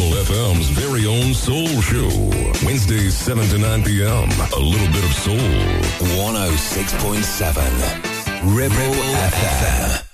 FM's very own Soul Show. Wednesdays, 7 to 9 p.m. A little bit of soul. 106.7 Ribble, FM. FM.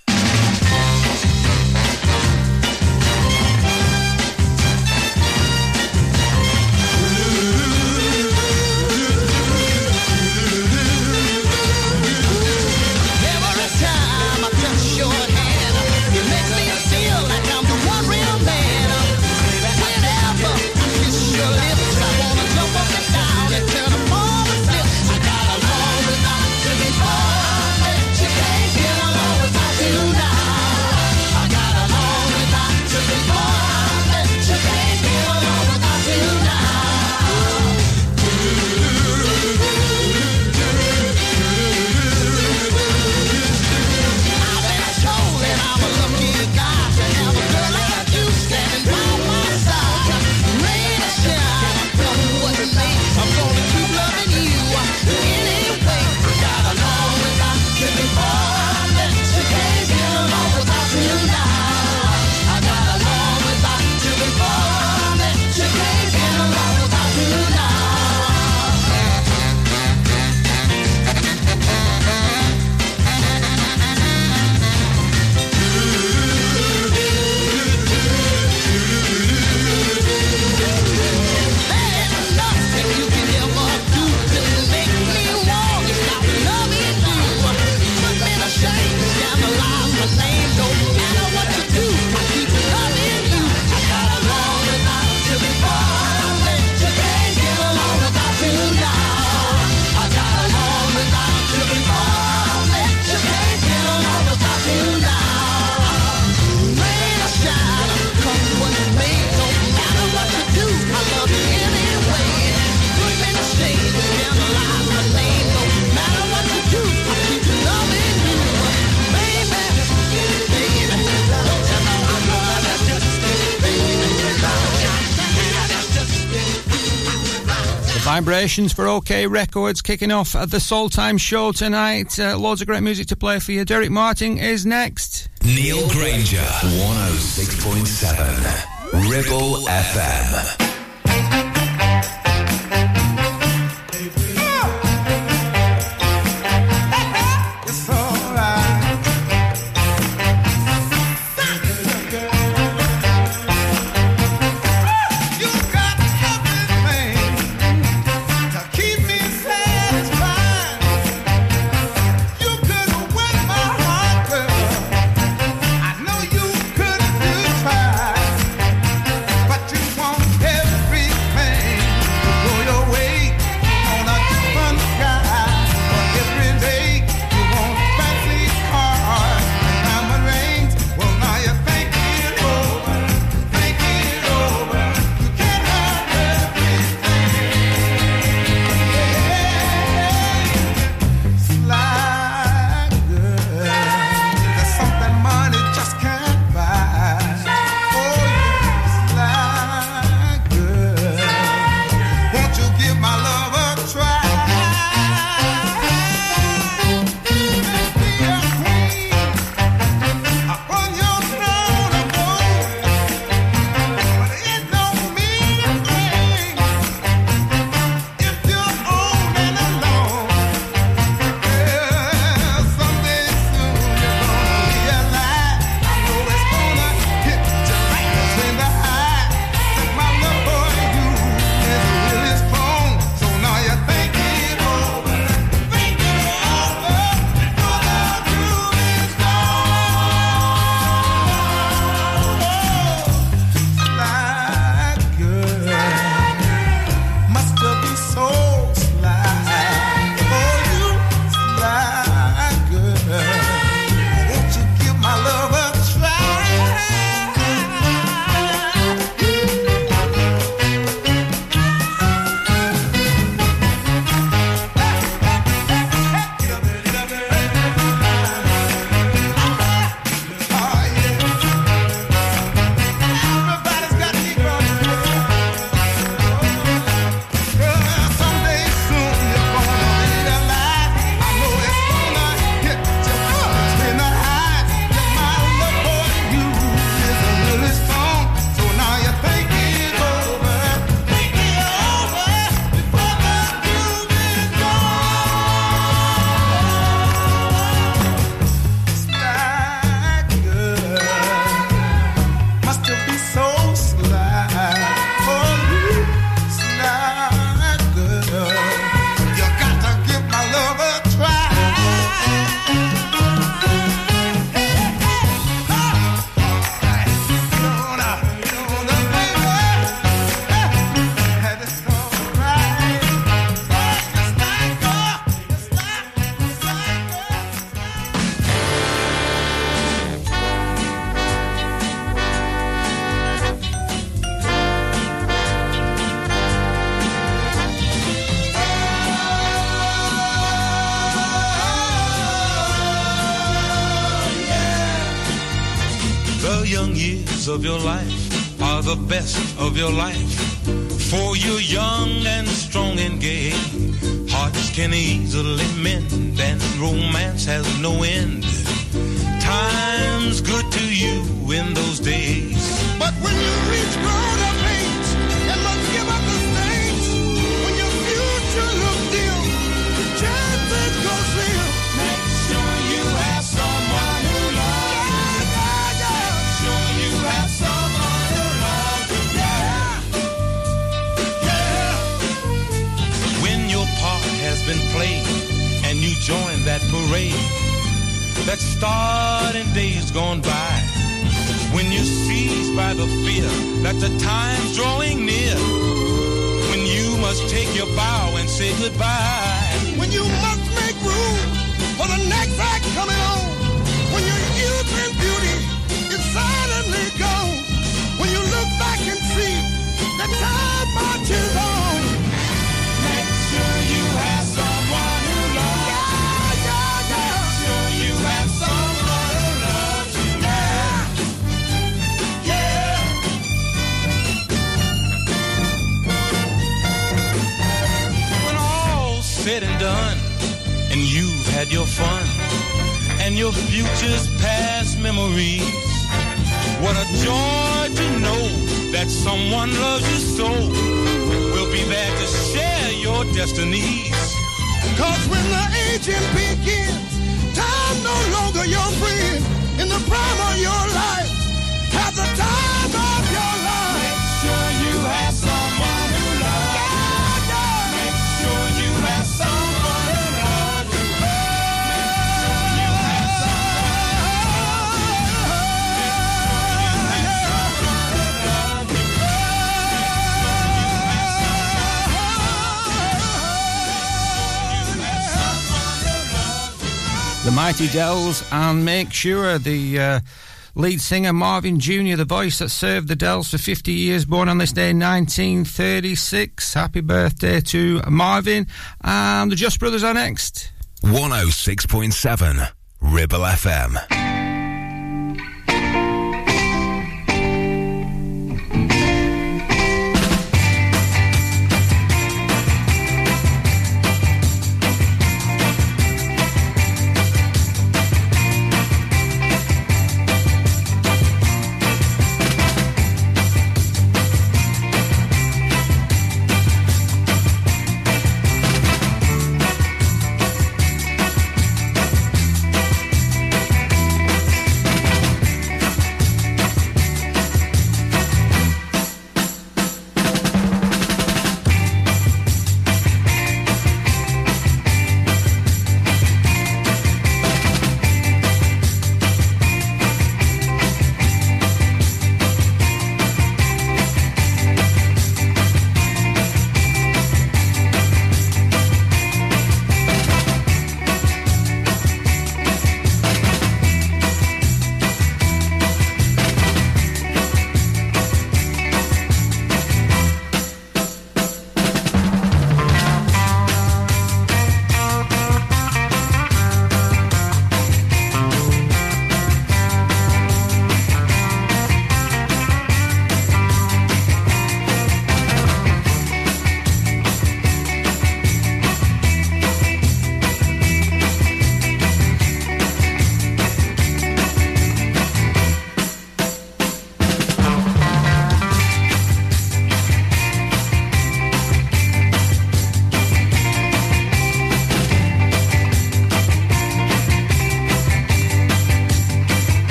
Sessions for Okeh Records kicking off at the Soultime Show tonight. Uh, loads of great music to play for you. Derek Martin is next. Neil Grainger, 106.7, Ribble FM. someone loves you so. We'll be there to share your destinies. Cause when the aging begins, time no longer your friend. In the prime of your life, have the time. Mighty Dells, and make sure the uh, lead singer Marvin Junior, the voice that served the Dells for 50 years, born on this day 1936. Happy birthday to Marvin. And the Just Brothers are next. 106.7 Ribble FM.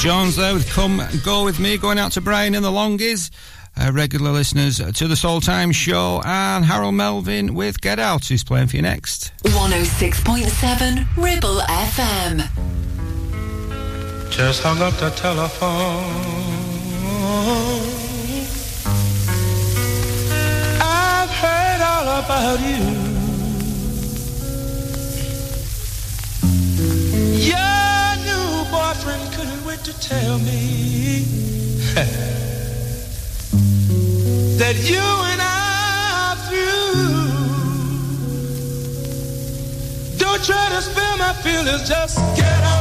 Peter Jones there with Come Go With Me, going out to Brian in the Longies, uh, regular listeners to the Soul Time Show, and Harold Melvin with Get Out, who's playing for you next. 106.7 Ribble FM. Just hung up the telephone. I've heard all about you. To tell me that you and I are through. Don't try to spare my feelings, just get out.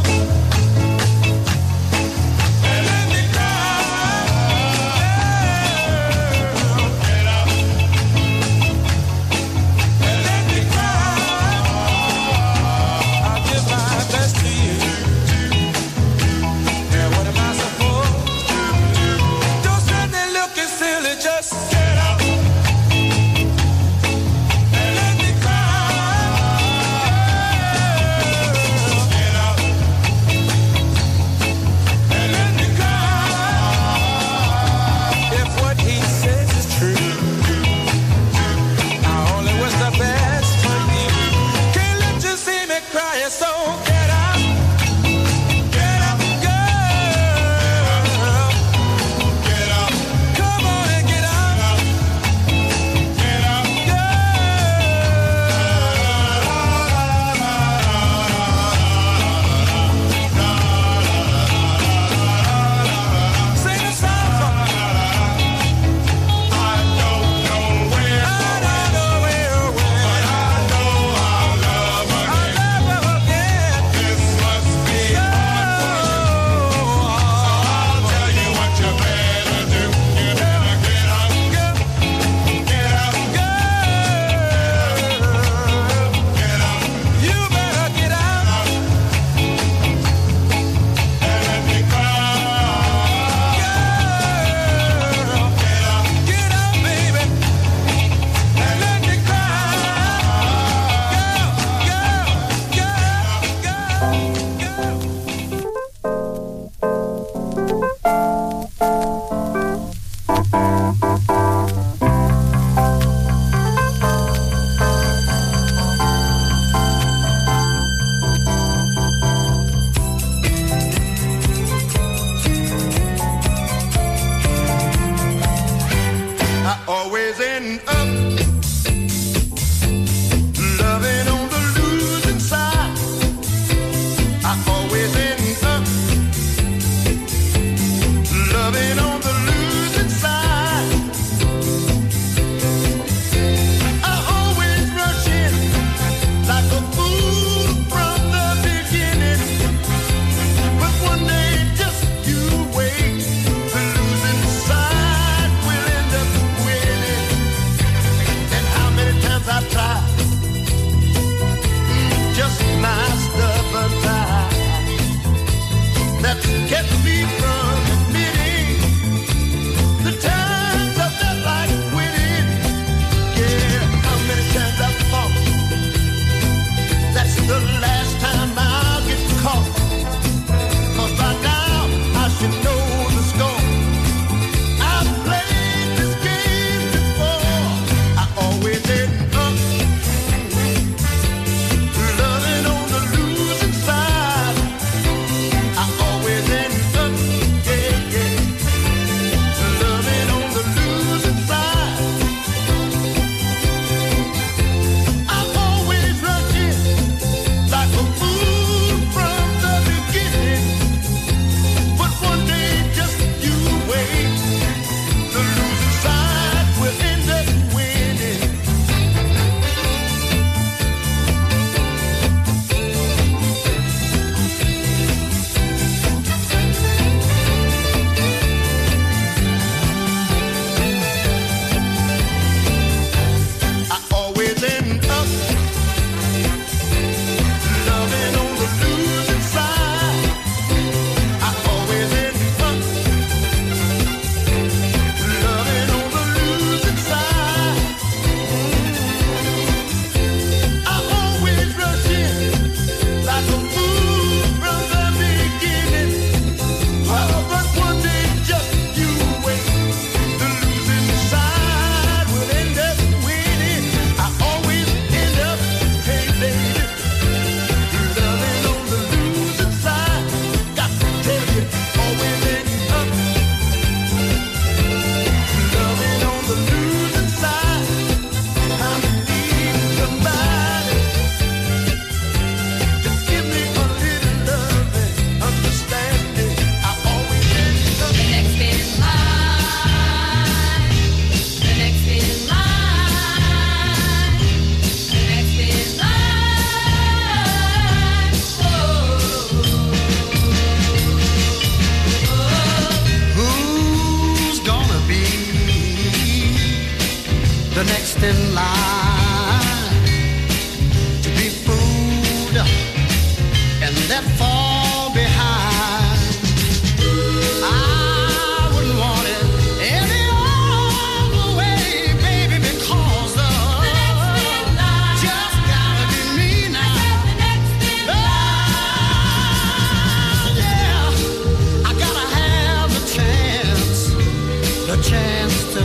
chance to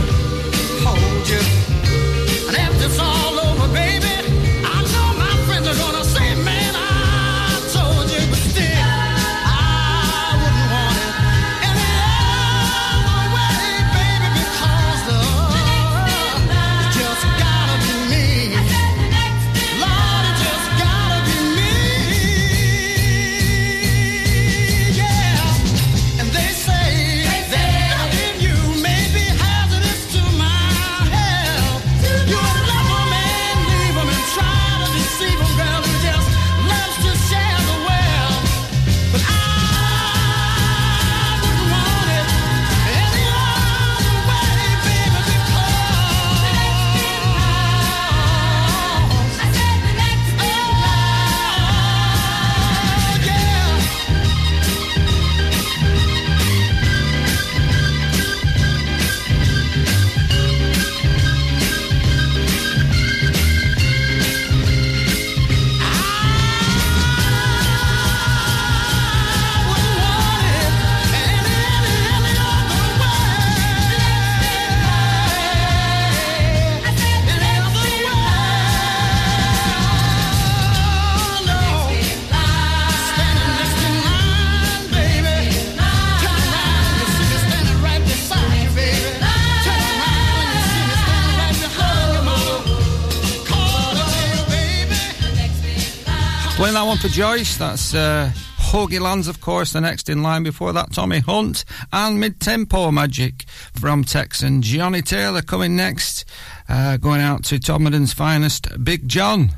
hold you. for Joyce. That's uh, Hoagy Lands, of course, the next in line before that, Tommy Hunt. And mid tempo magic from Texan Johnny Taylor coming next, uh, going out to Tom finest, Big John.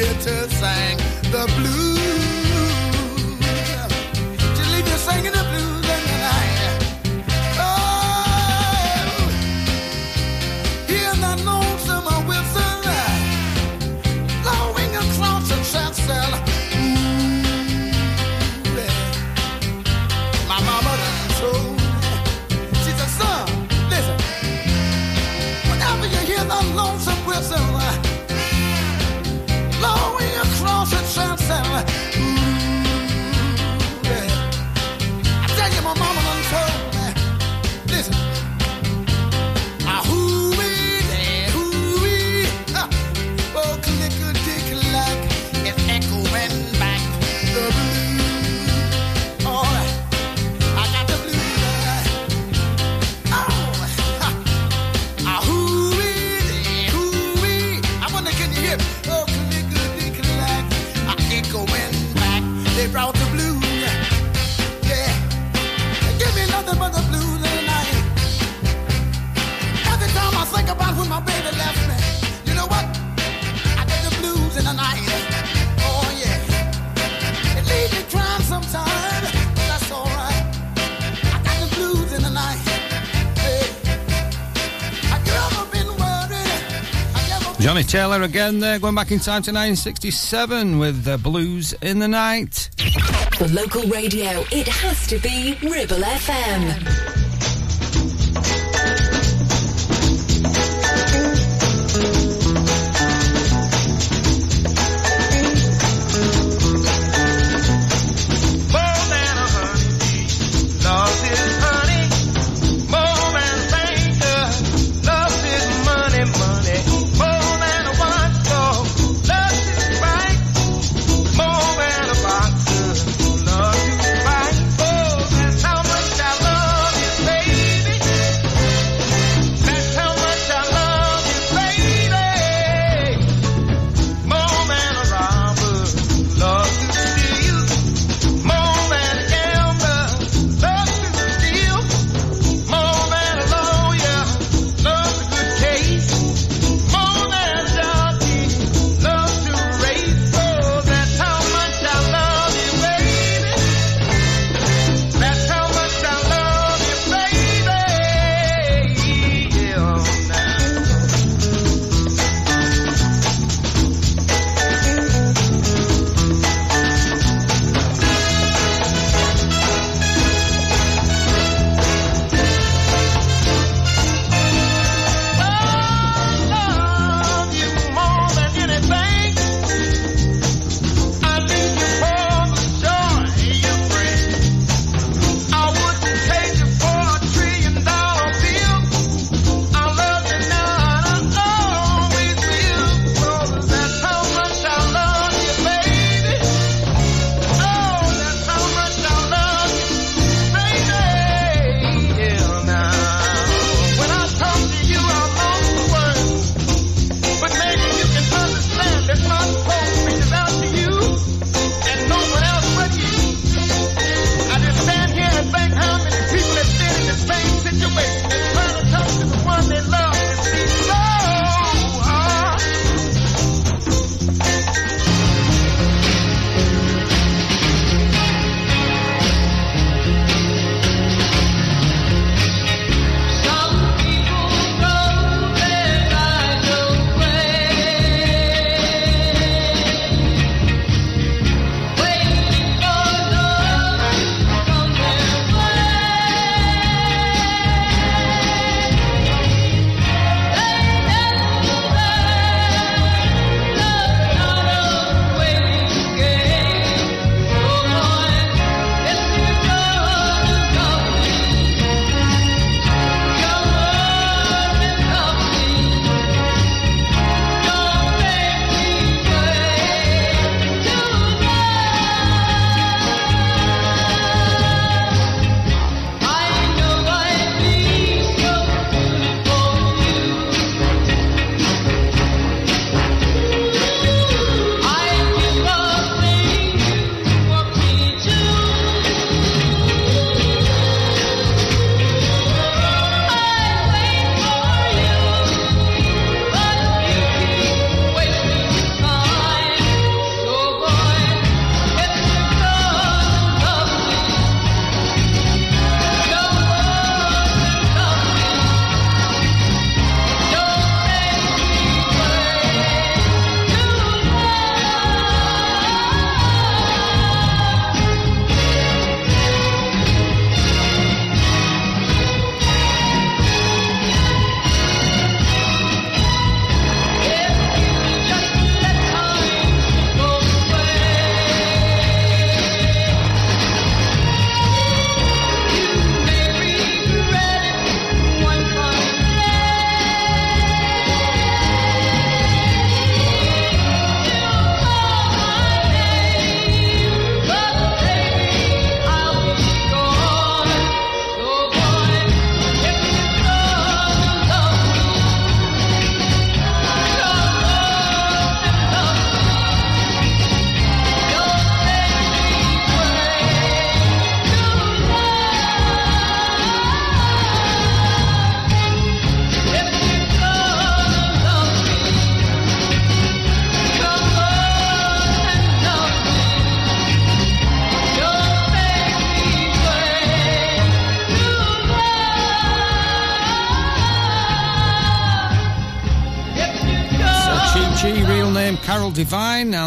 you to sing the blues. Taylor again there, going back in time to 1967 with the Blues in the Night. The local radio, it has to be Ribble FM.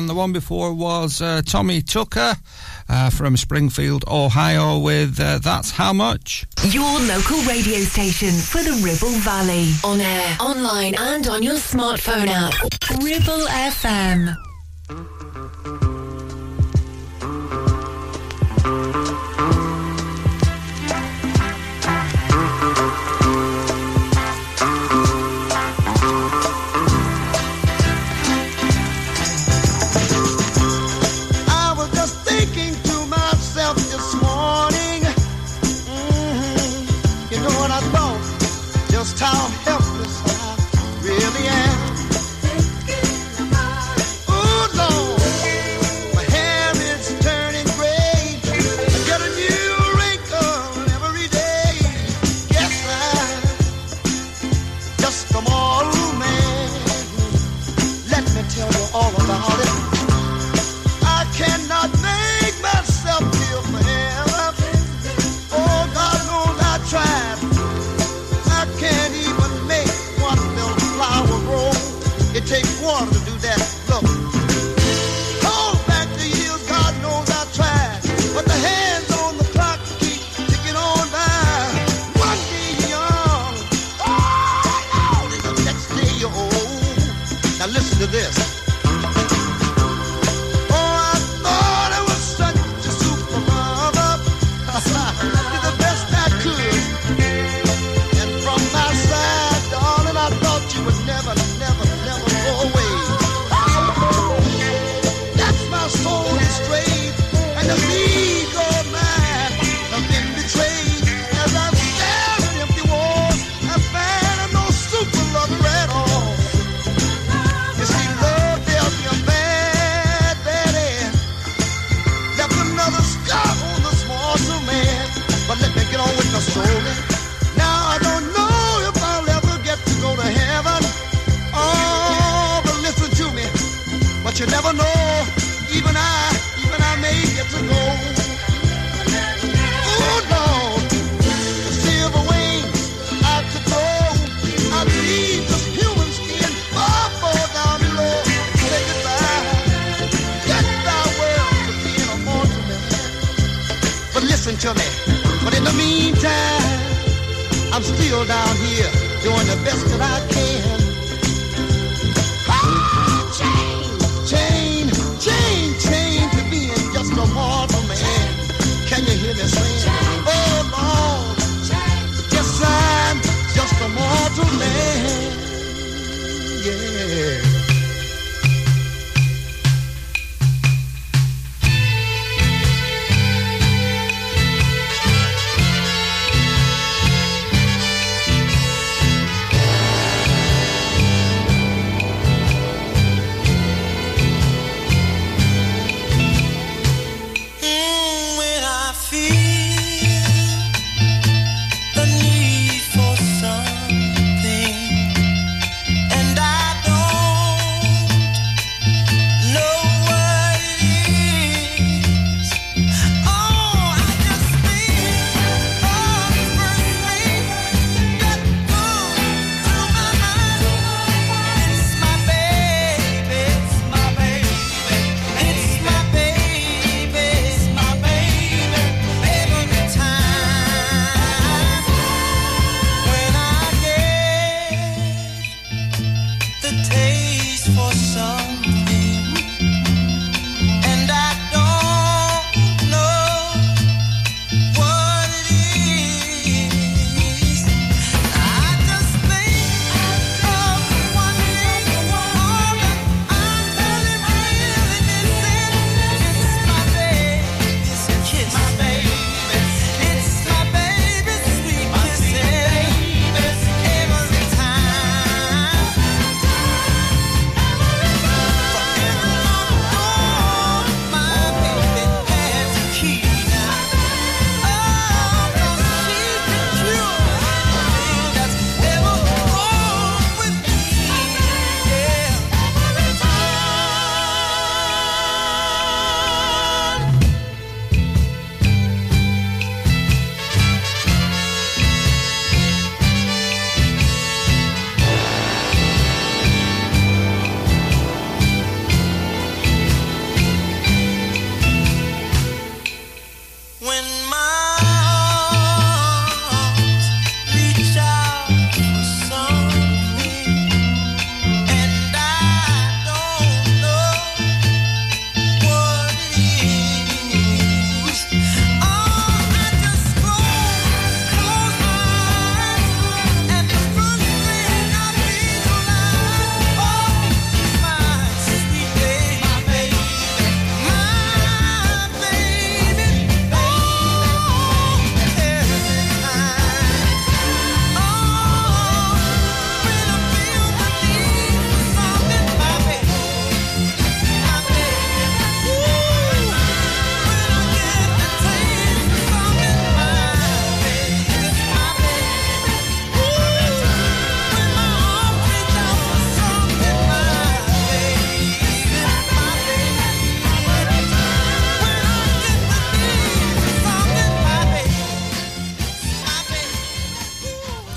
and the one before was uh, Tommy Tucker uh, from Springfield, Ohio, with uh, That's How Much. Your local radio station for the Ribble Valley. On air, online, and on your smartphone app. Ribble FM.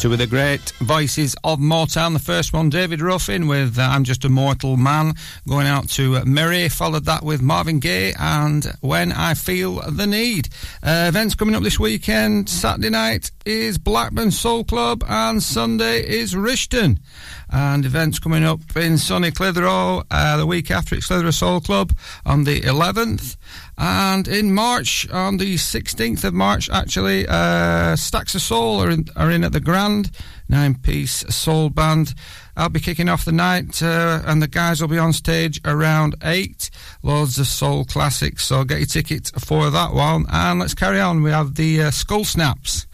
Two of the great voices of Motown. The first one, David Ruffin, with uh, I'm Just a Mortal Man, going out to Mary. Followed that with Marvin Gaye and When I Feel the Need. Uh, events coming up this weekend. Saturday night is Blackburn Soul Club, and Sunday is Rishton. And events coming up in sunny Clitheroe uh, the week after it's Clitheroe Soul Club on the 11th. And in March, on the 16th of March, actually, uh, Stacks of Soul are in, are in at the Grand, nine piece soul band. I'll be kicking off the night, uh, and the guys will be on stage around 8. Loads of soul classics, so get your ticket for that one. And let's carry on. We have the uh, Skull Snaps.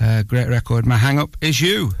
Uh, great record. My hang up is you.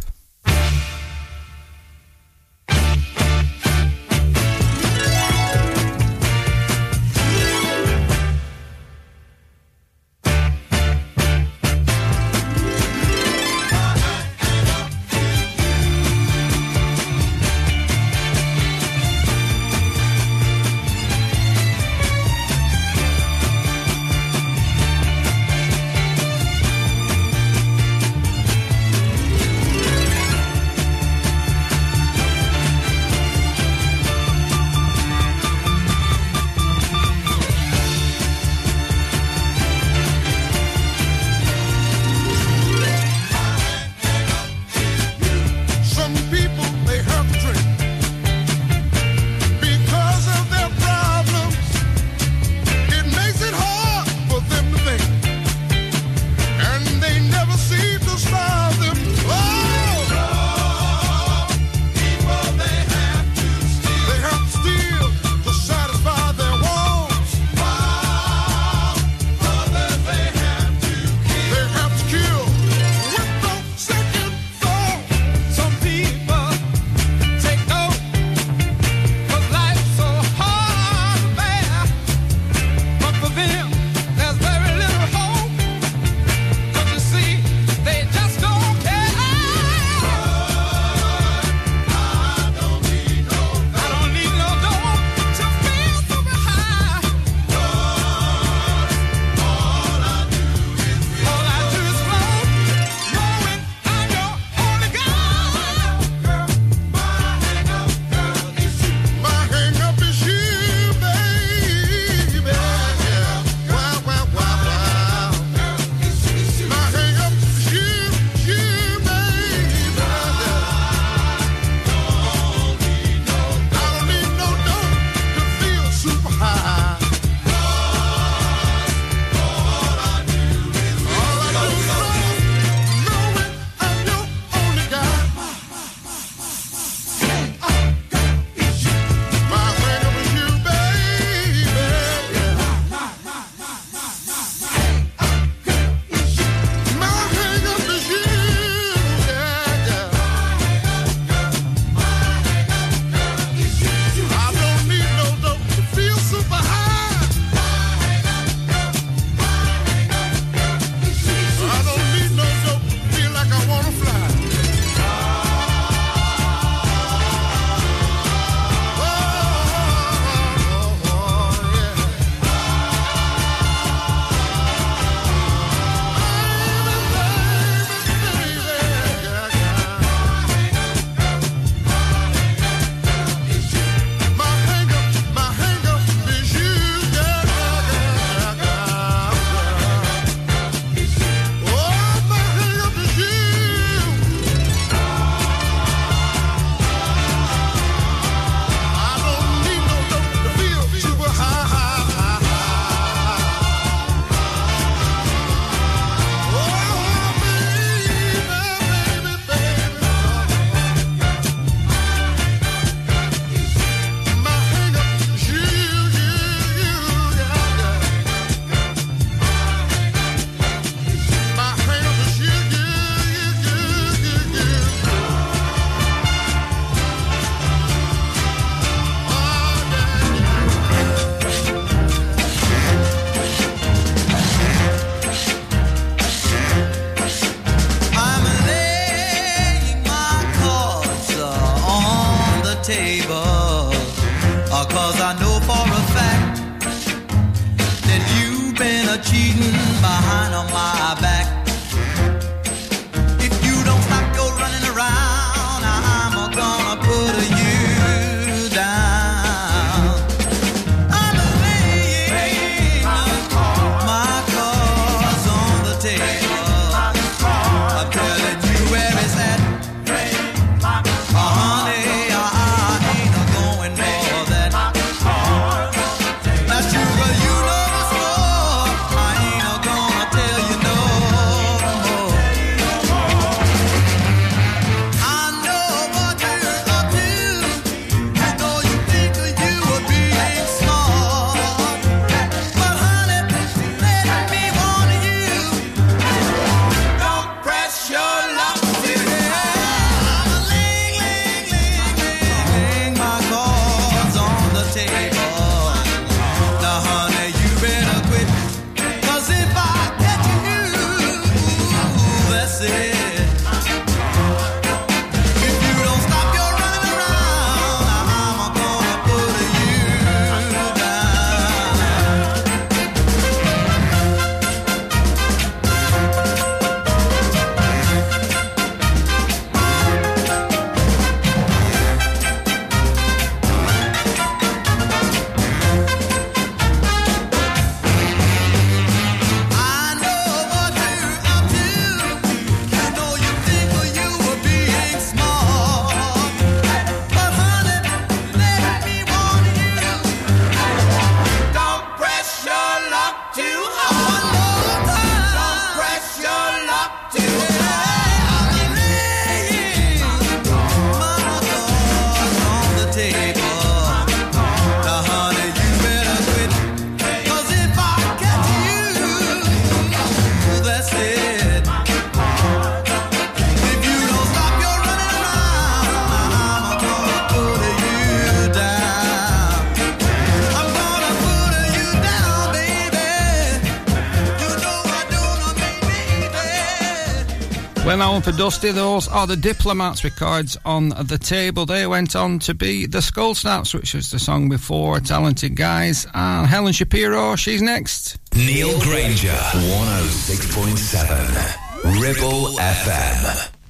Allen for Dusty. Those are the Diplomats records on the table. They went on to be the Skull Snaps, which was the song before Talented Guys. And Helen Shapiro, she's next. Neil Grainger, 106.7 Ribble FM.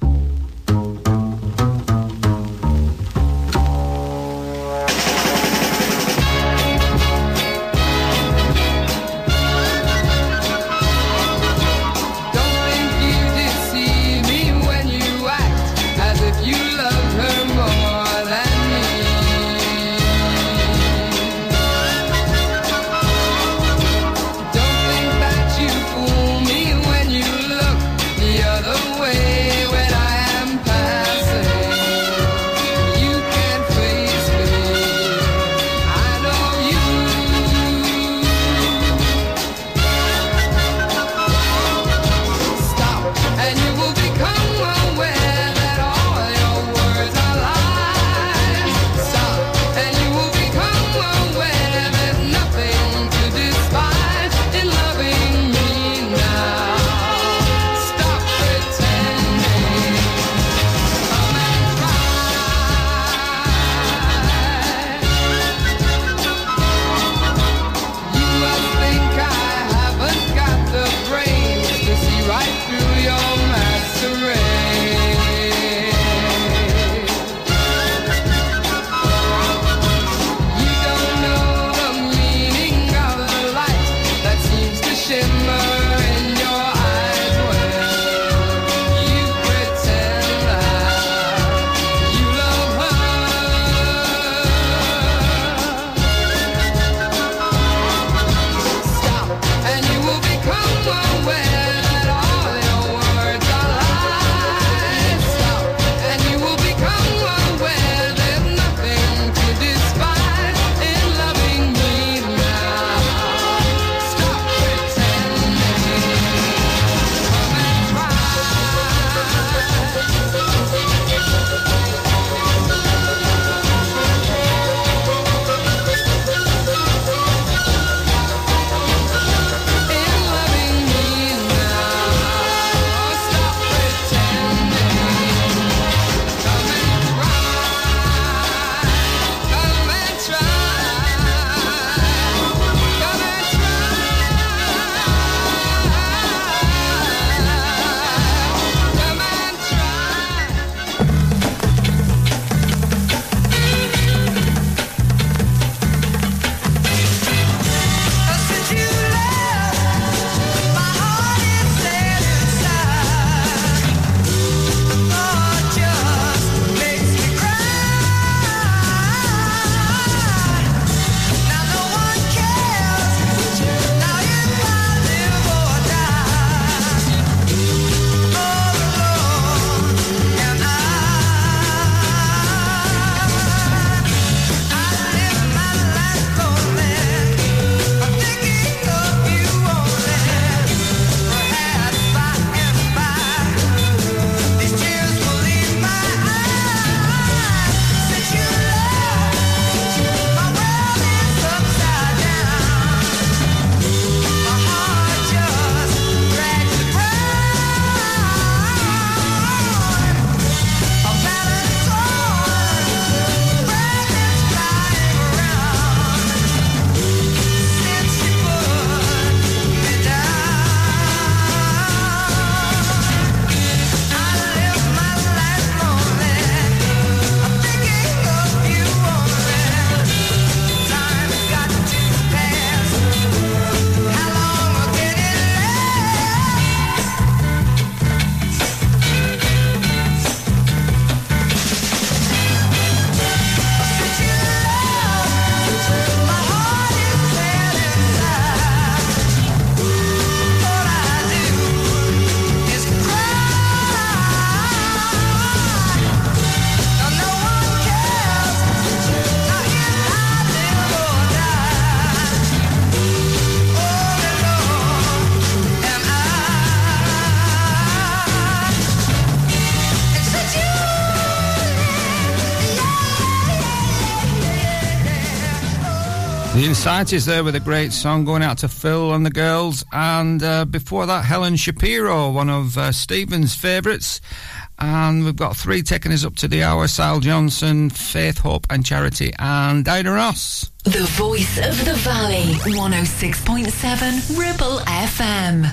Scientists there with a great song going out to Phil and the girls. And uh, before that, Helen Shapiro, one of uh, Stephen's favourites. And we've got three taking us up to the hour Syl Johnson, Faith, Hope and Charity, and Diana Ross. The voice of the valley, 106.7 Ribble FM.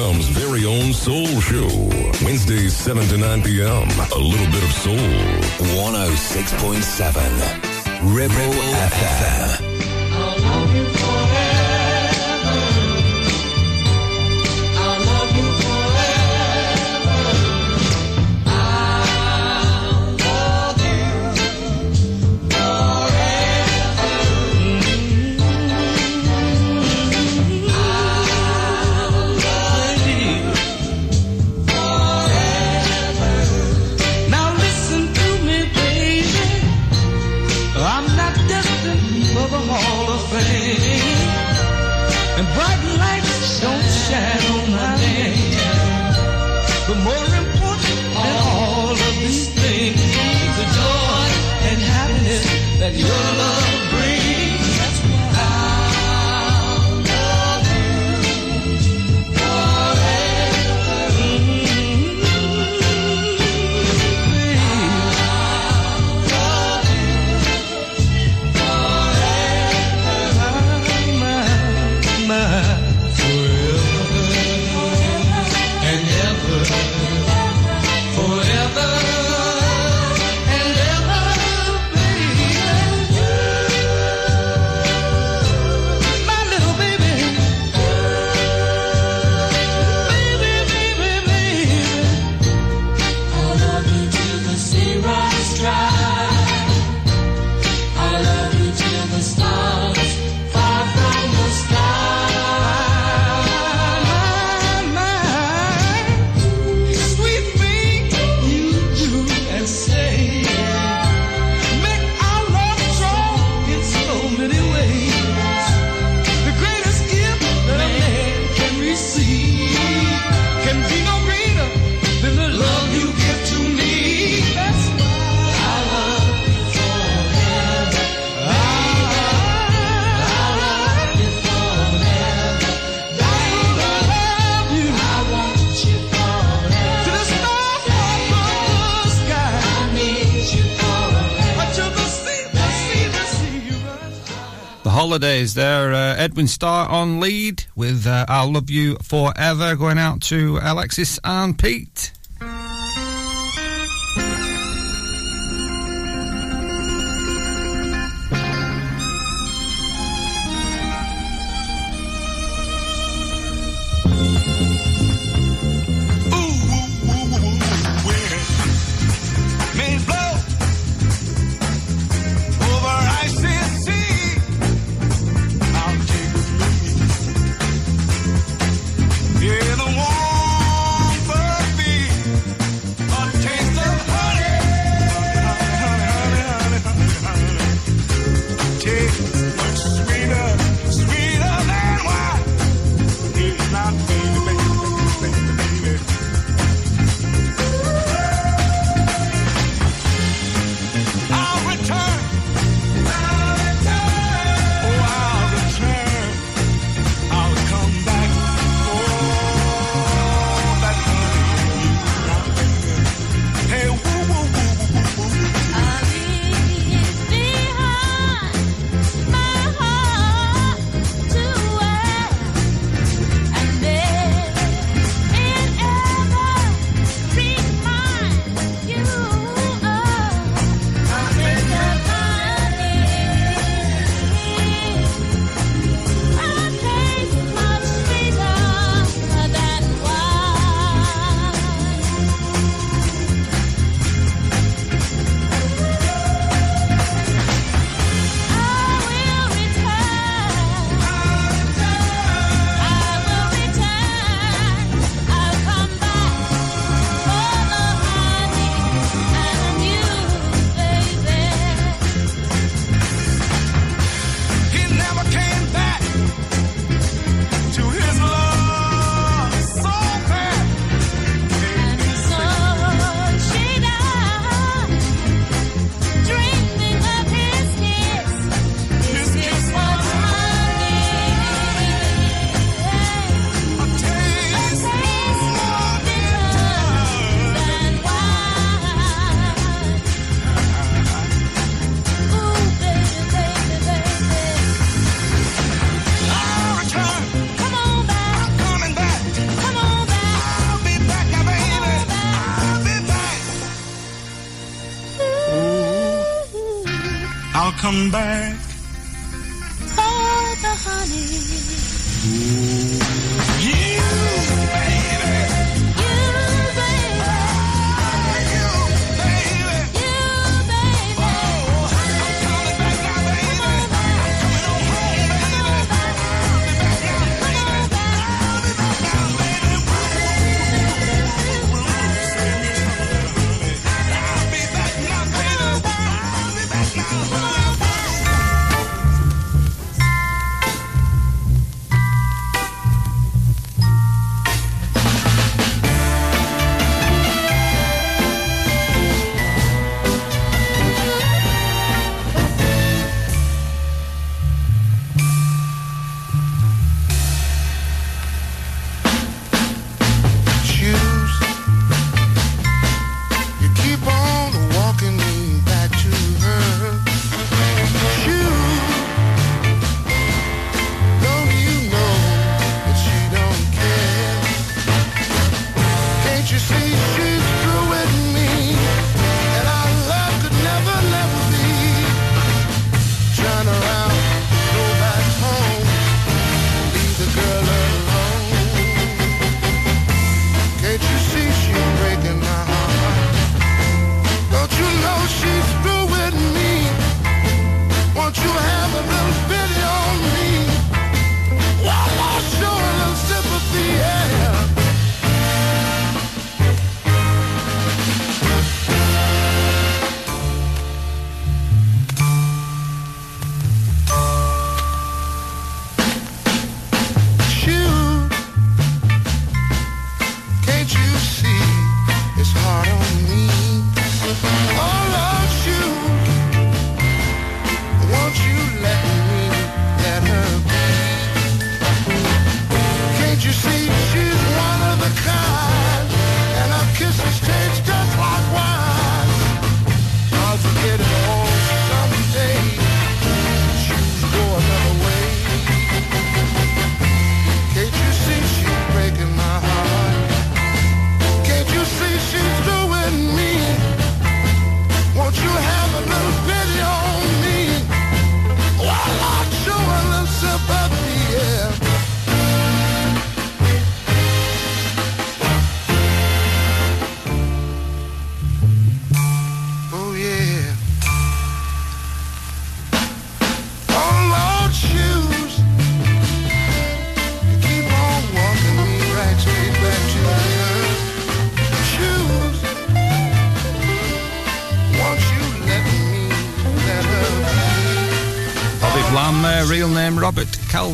FM's very own soul show. Wednesdays, 7 to 9 p.m. A little bit of soul. 106.7 Ribble, Ribble FM. FM. holidays there. Uh, Edwin Starr on lead with uh, I'll Love You Forever going out to Alexis and Pete.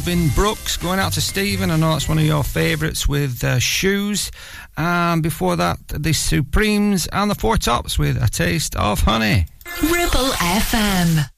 Calvin Brooks. Going out to Stephen, I know that's one of your favourites with uh, Shoes. And before that, the Supremes and the Four Tops with A Taste of Honey. Ribble FM.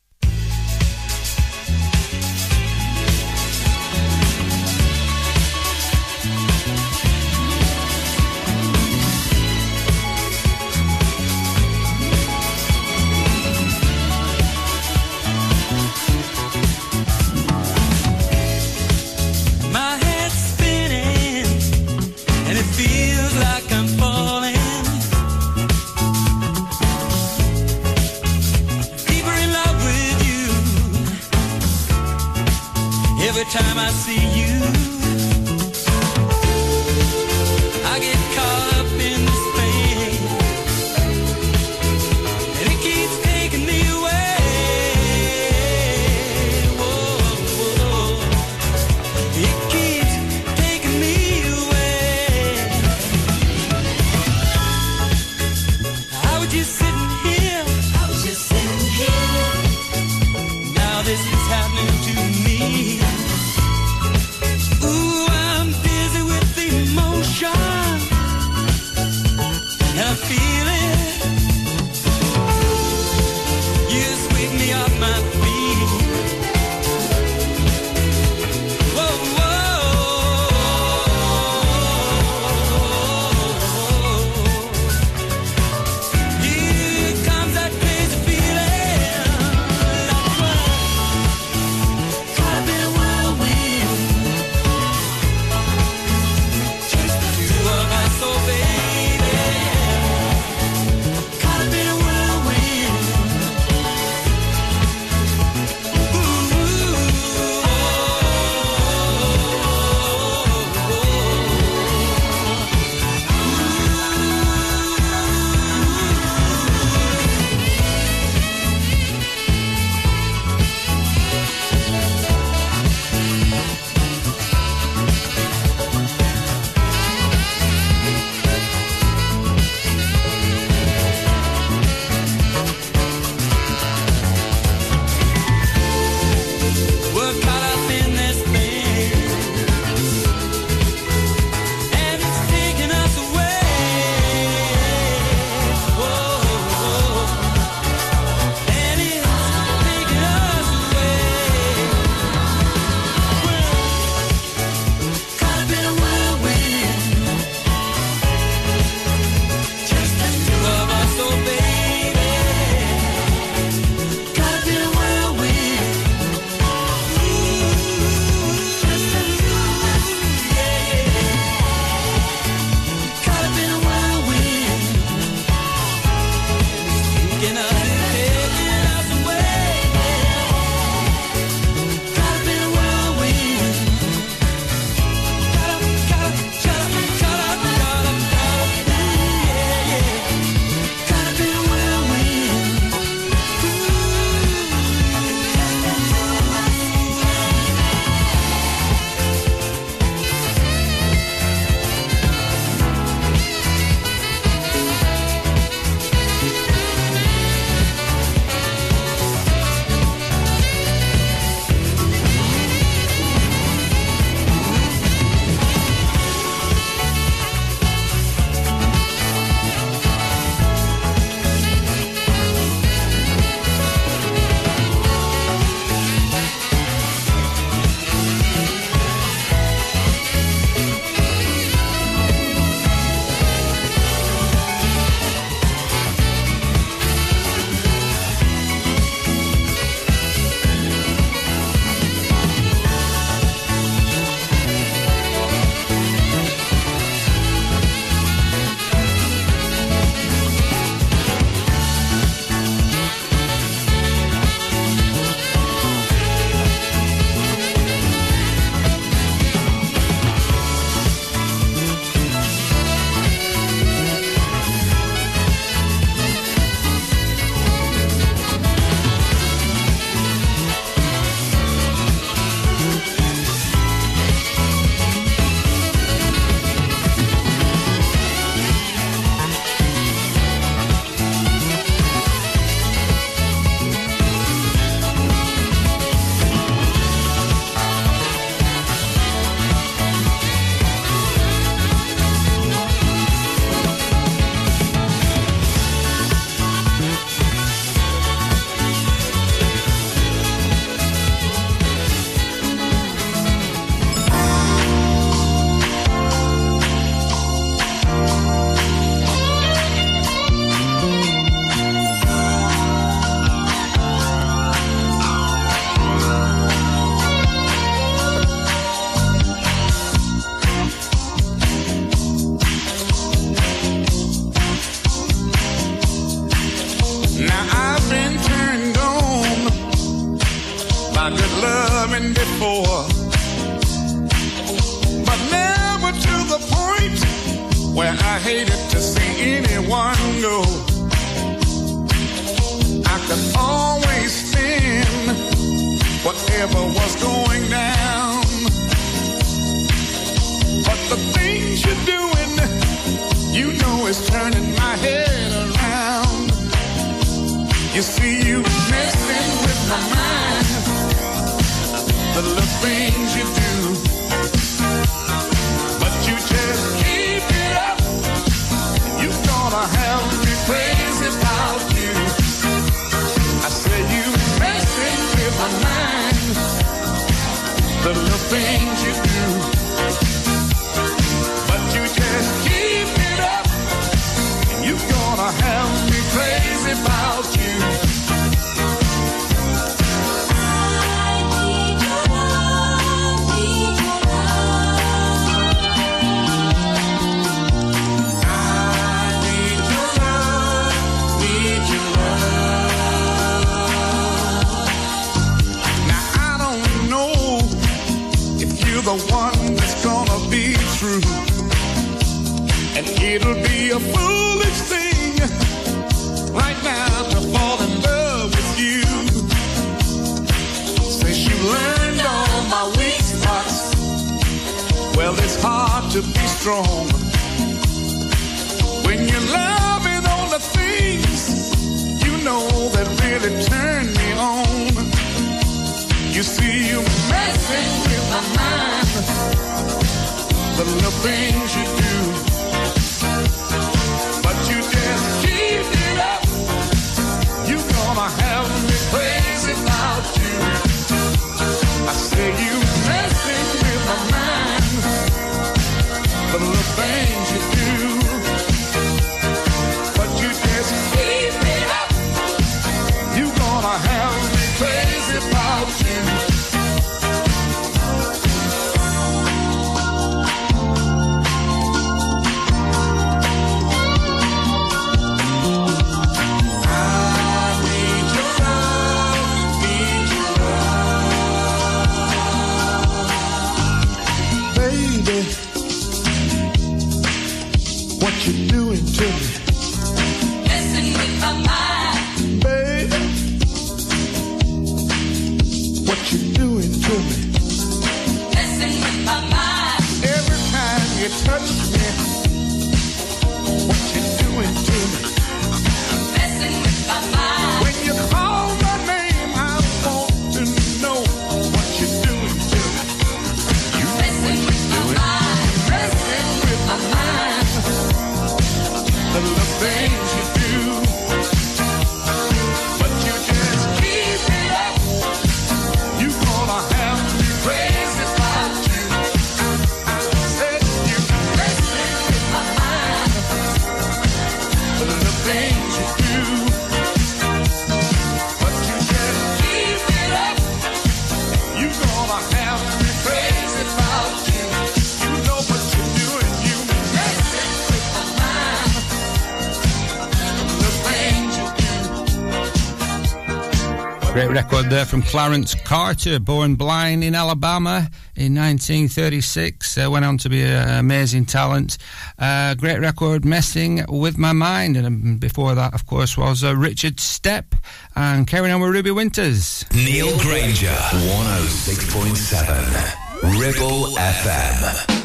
from Clarence Carter, born blind in Alabama in 1936. Uh, went on to be an amazing talent. Uh, great record, Messing with My Mind. And um, before that, of course, was uh, Richard Stepp and carrying on with Ruby Winters. Neil Grainger, 106.7, Ribble FM.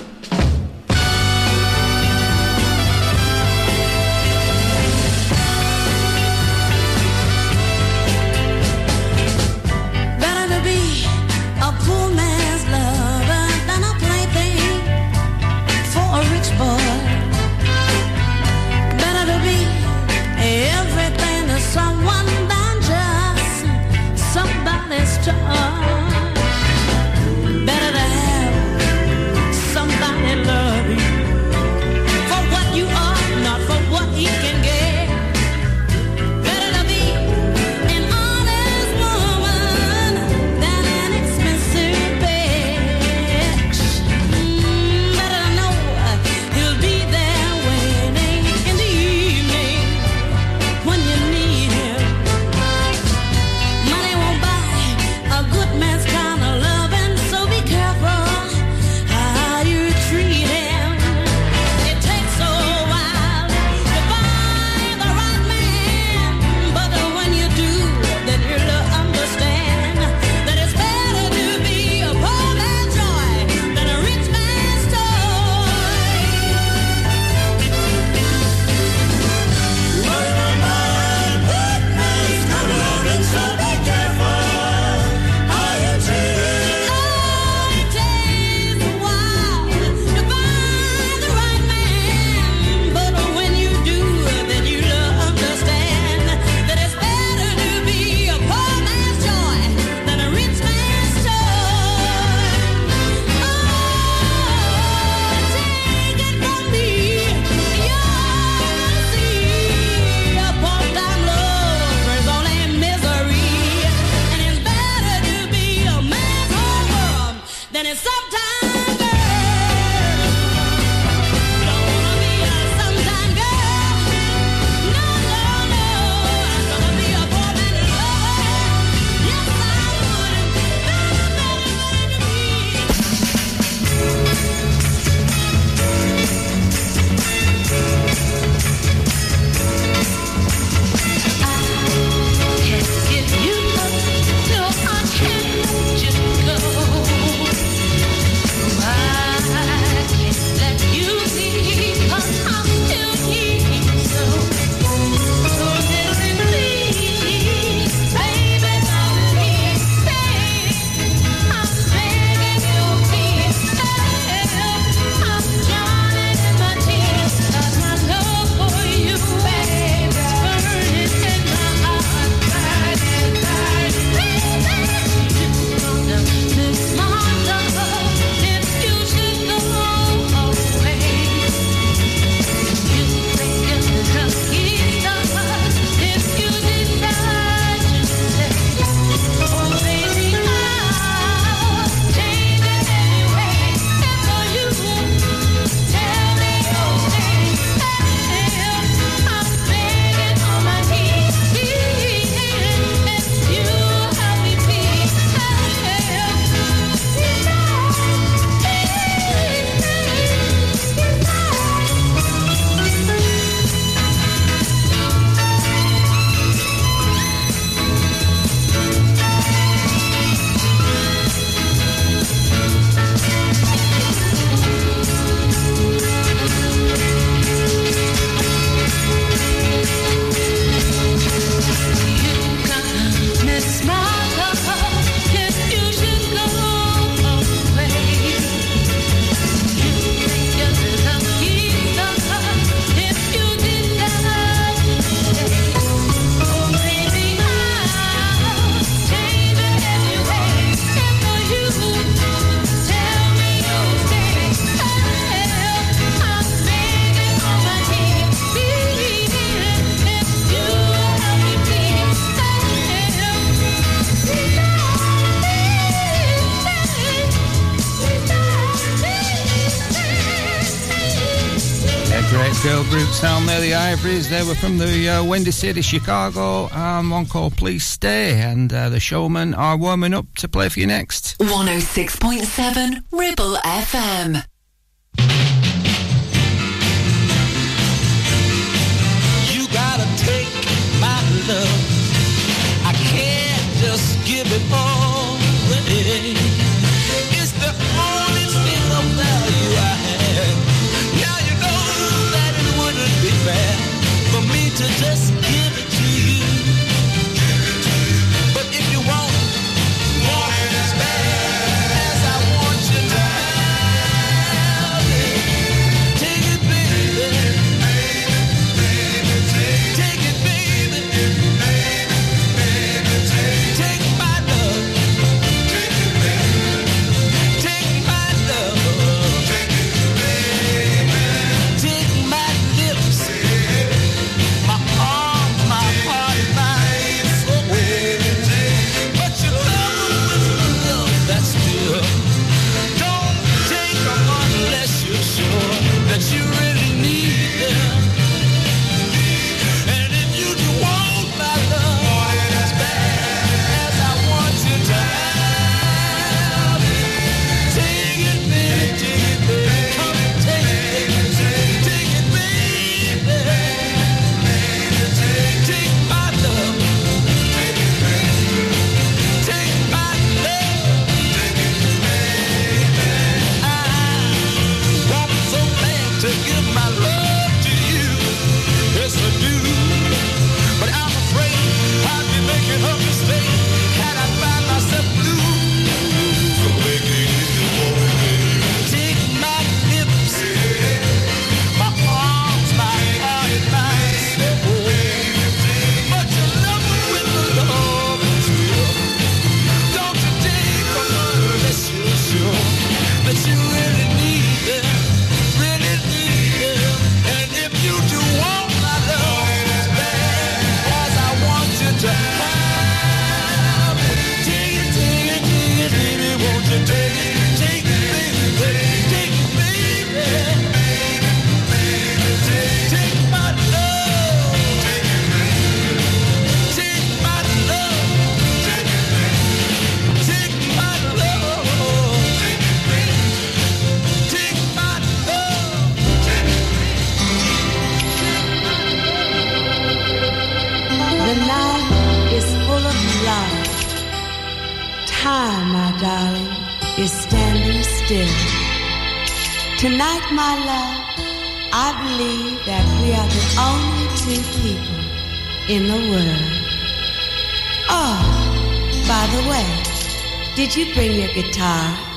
Girl group sound there, the Ivories. They were from the uh, Windy City, Chicago, and um, one called Please Stay. And uh, the showmen are warming up to play for you next. 106.7 Ribble FM. Tonight, my love, I believe that we are the only two people in the world. Oh, by the way, did you bring your guitar?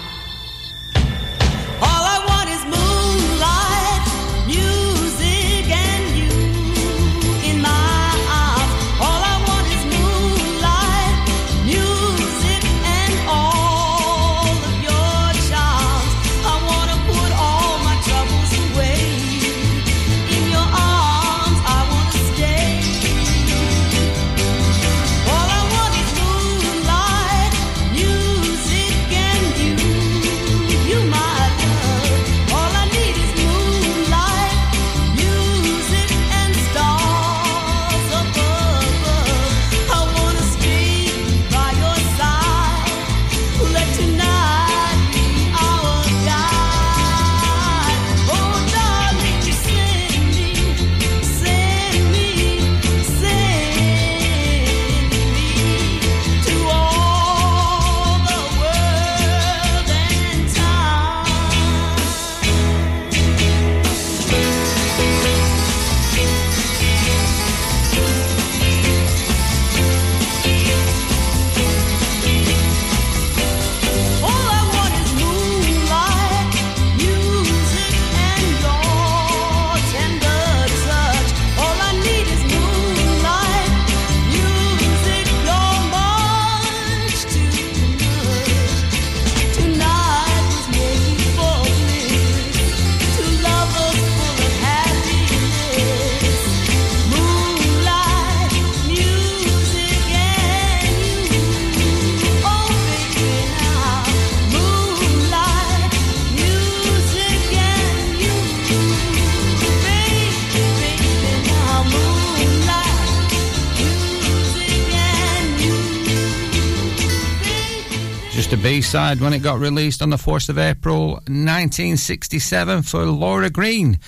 Side when it got released on the 4th of April 1967 for Laura Greene.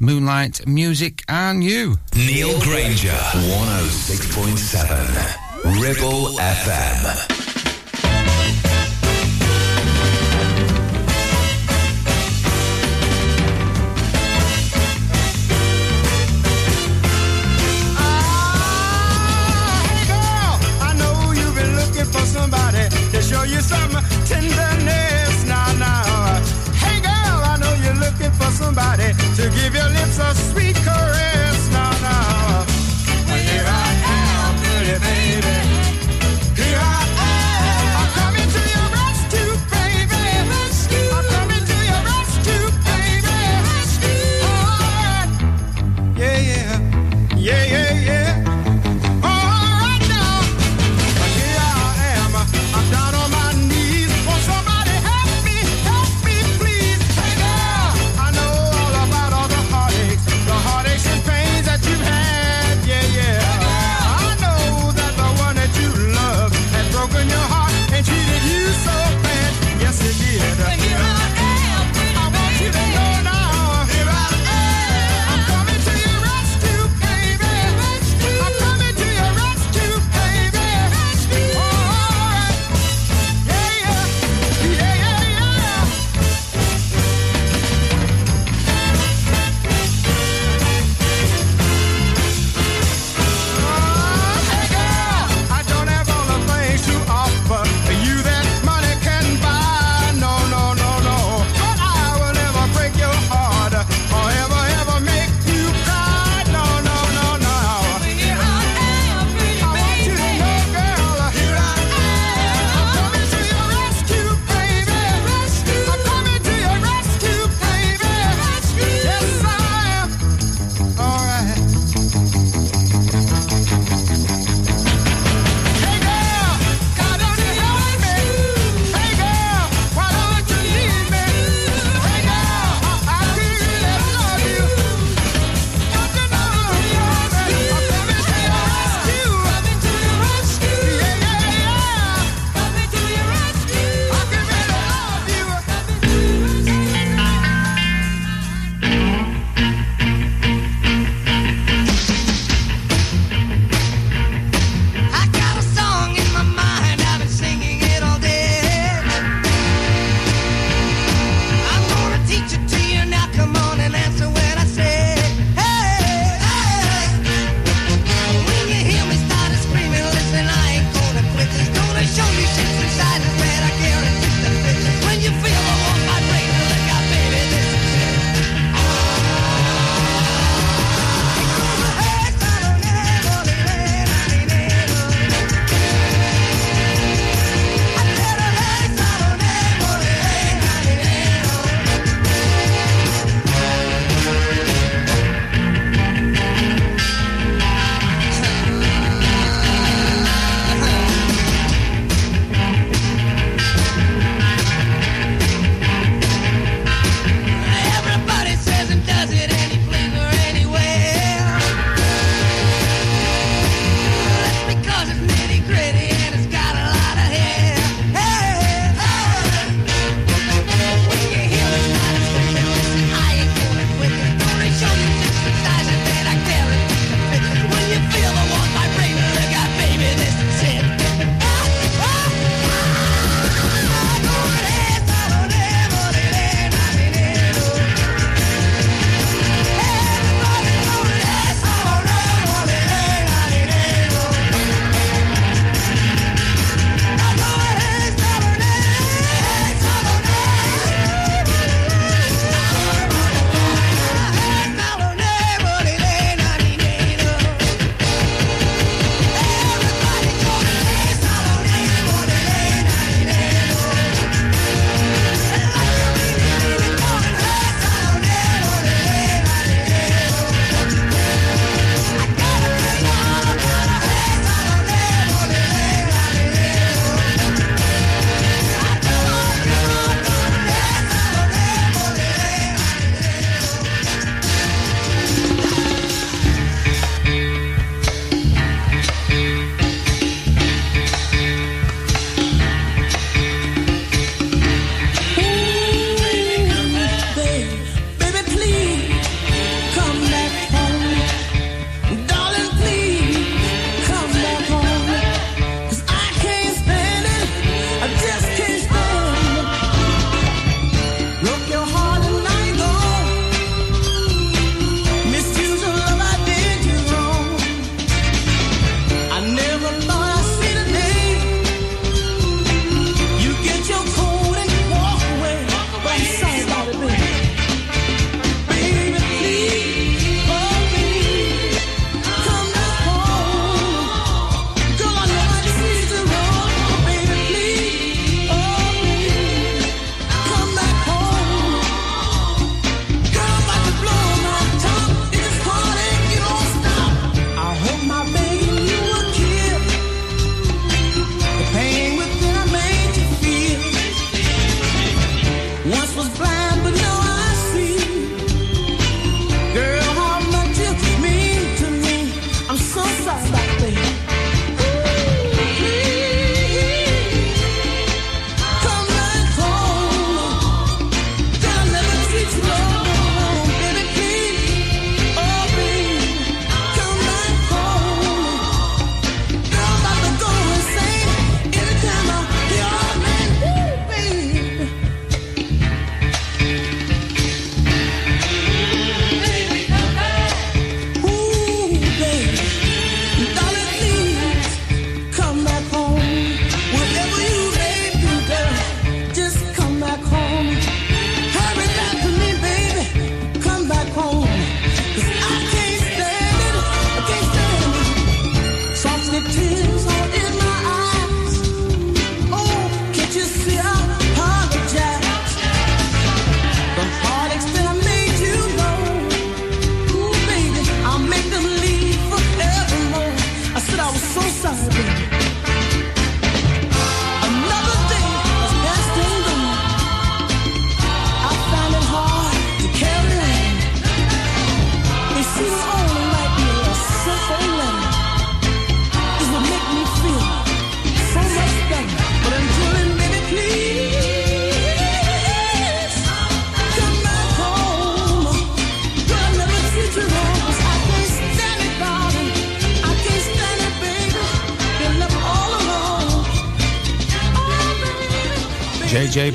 Moonlight Music and You. Neil Grainger, 106.7, Ribble FM.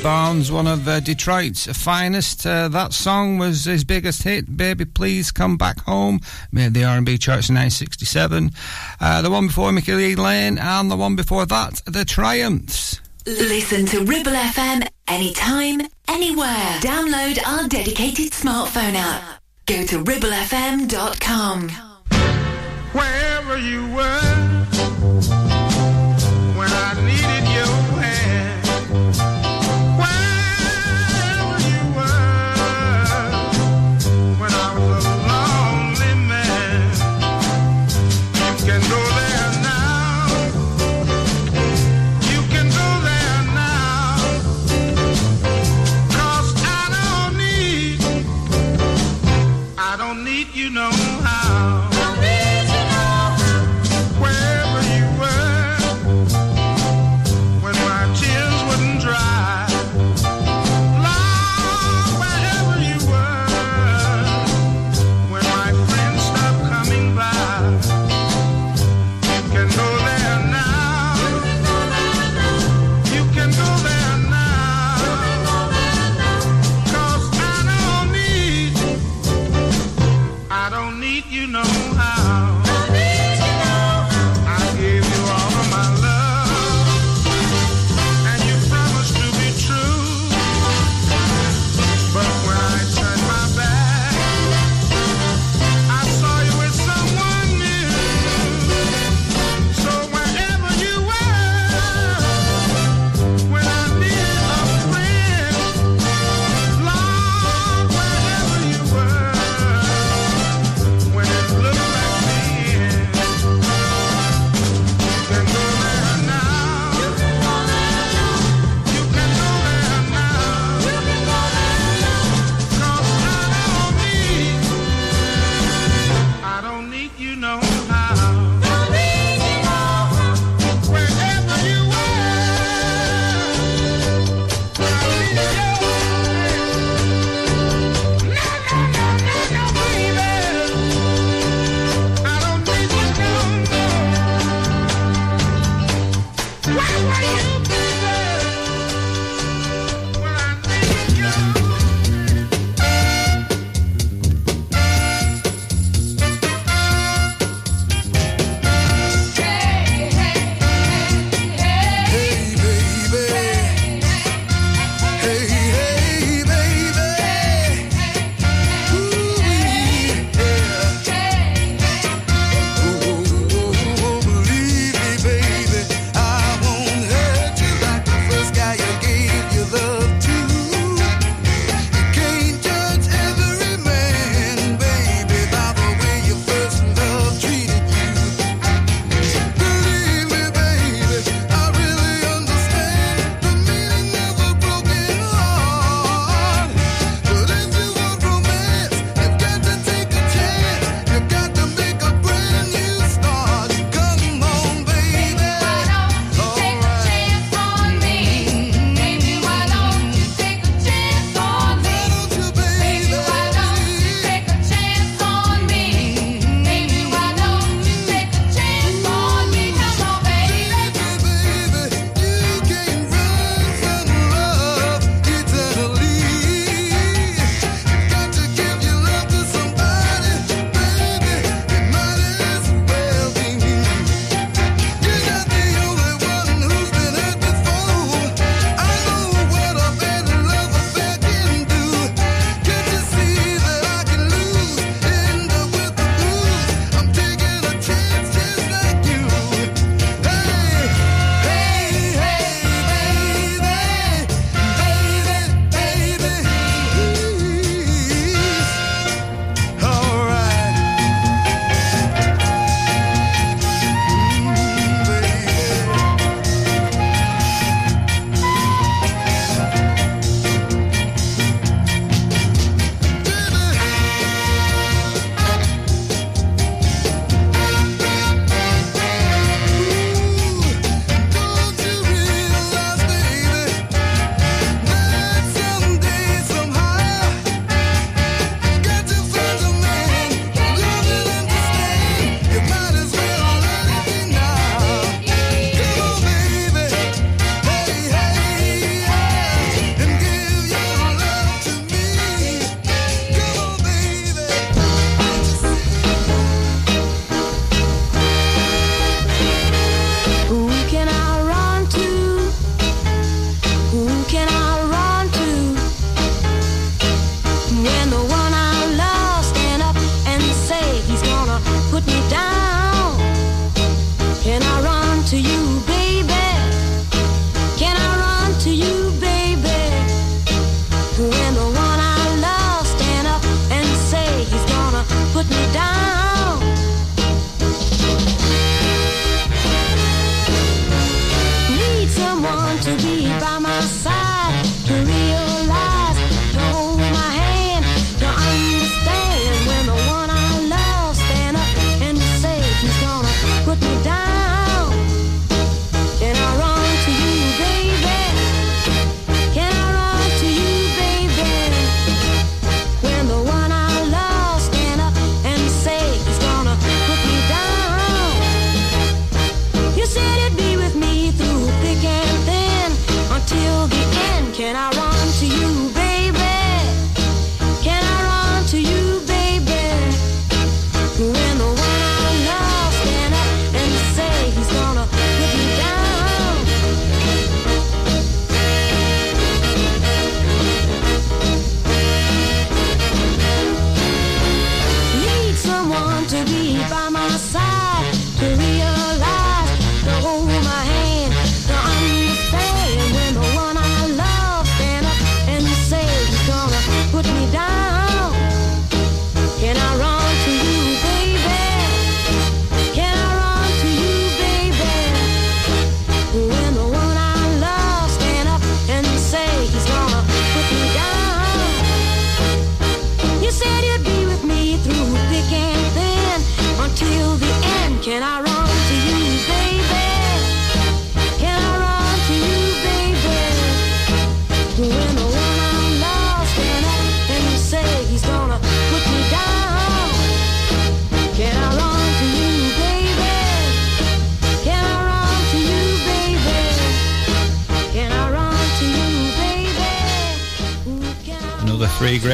Barnes, one of uh, Detroit's finest. Uh, that song was his biggest hit, "Baby Please Come Back Home," made the R&B charts in 1967. Uh, the one before Mickey Lane, and the one before that, The Triumphs. Listen to Ribble FM anytime, anywhere. Download our dedicated smartphone app. Go to ribblefm.com. Wherever you were.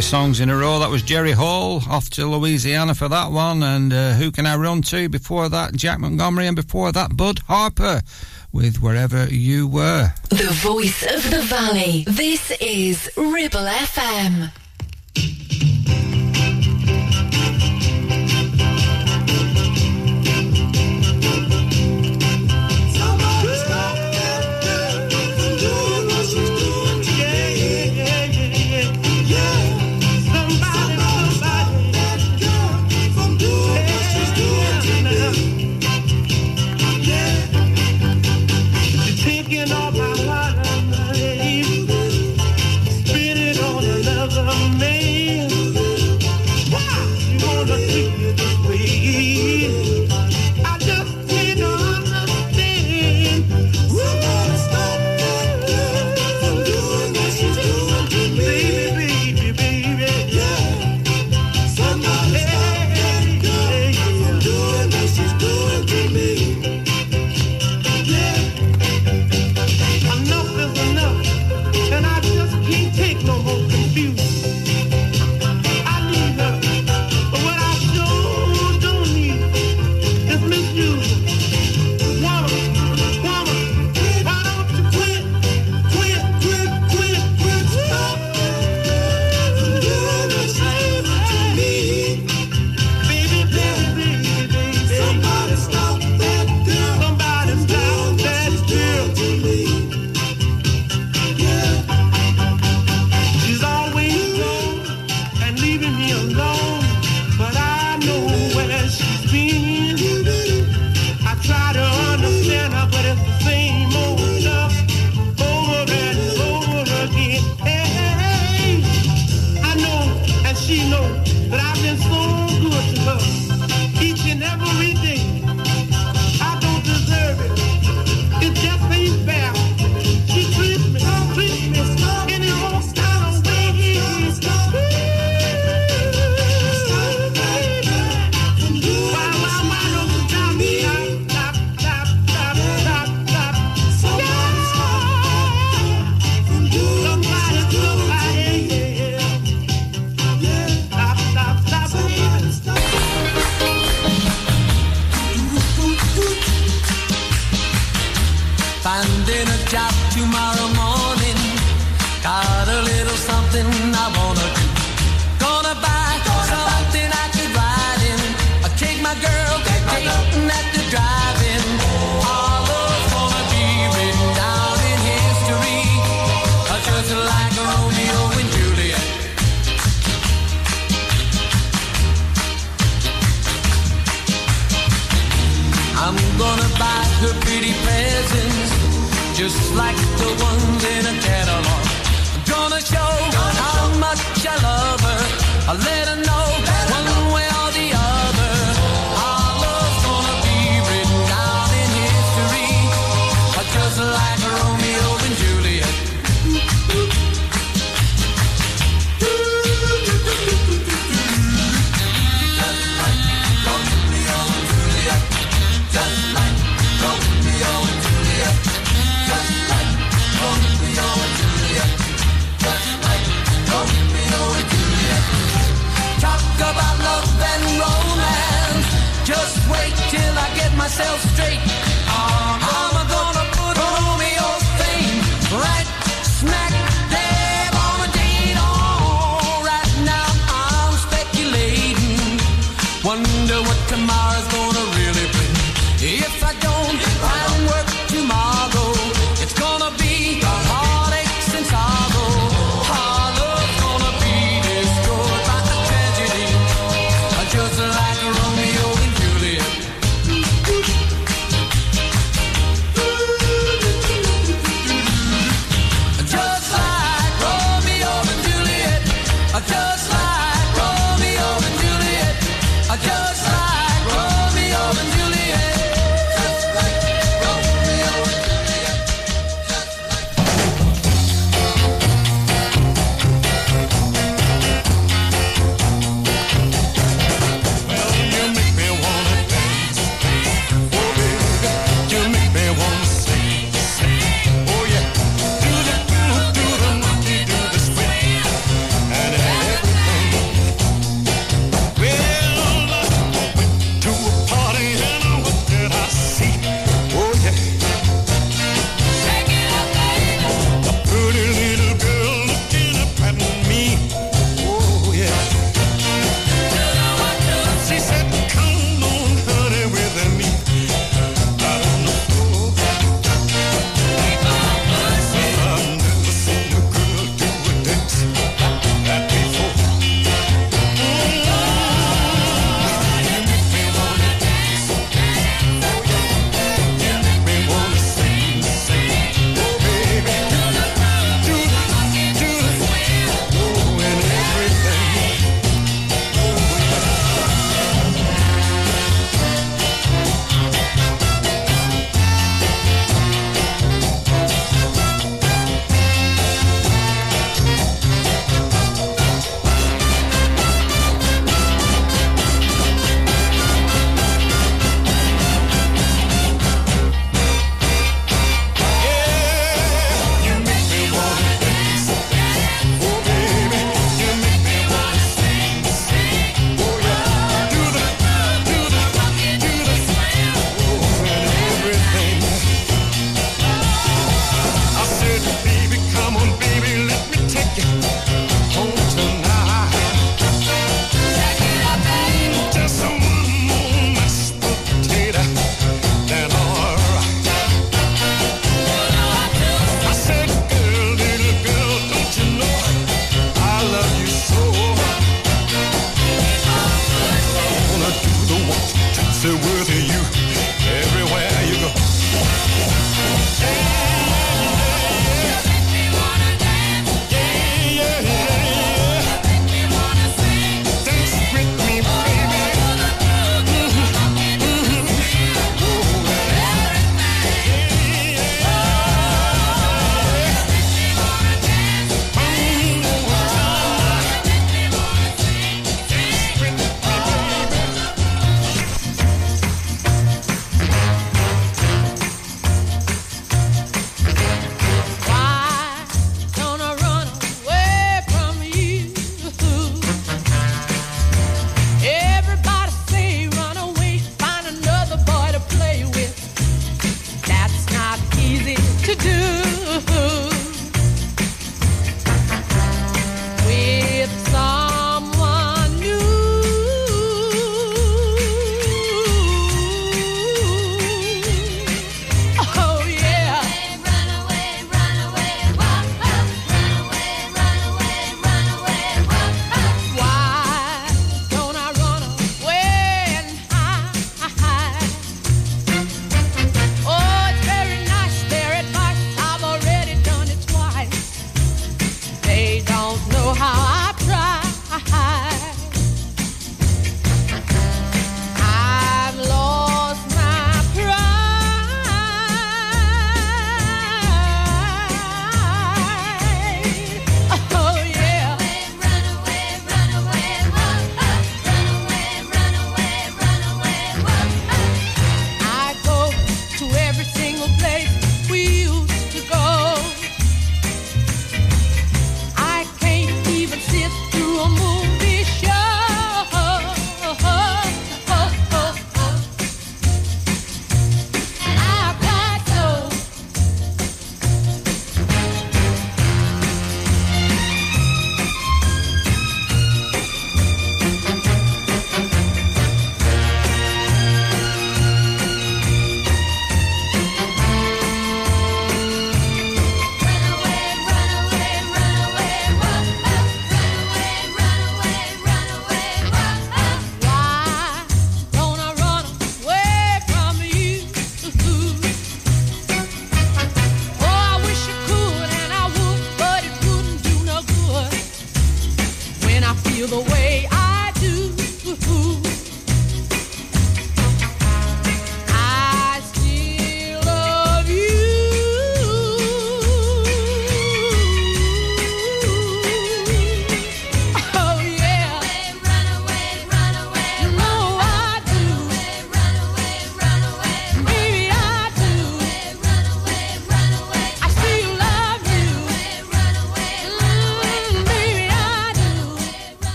Songs in a row. That was Jerry Hall off to Louisiana for that one, and uh, Who Can I Run To? Before that, Jack Montgomery, and before that, Bud Harper with Wherever You Were. The voice of the valley. This is Ribble FM.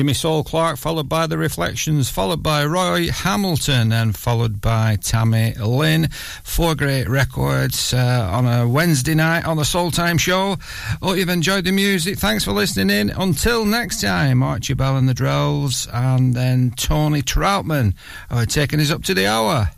Jimmy Soul Clark, followed by The Reflections, followed by Roy Hamilton, and followed by Tami Lynn. Four great records uh, on a Wednesday night on the Soul Time Show. Hope you've enjoyed the music. Thanks for listening in. Until next time, Archie Bell and the Drells, and then Tony Troutman are taking us up to the hour.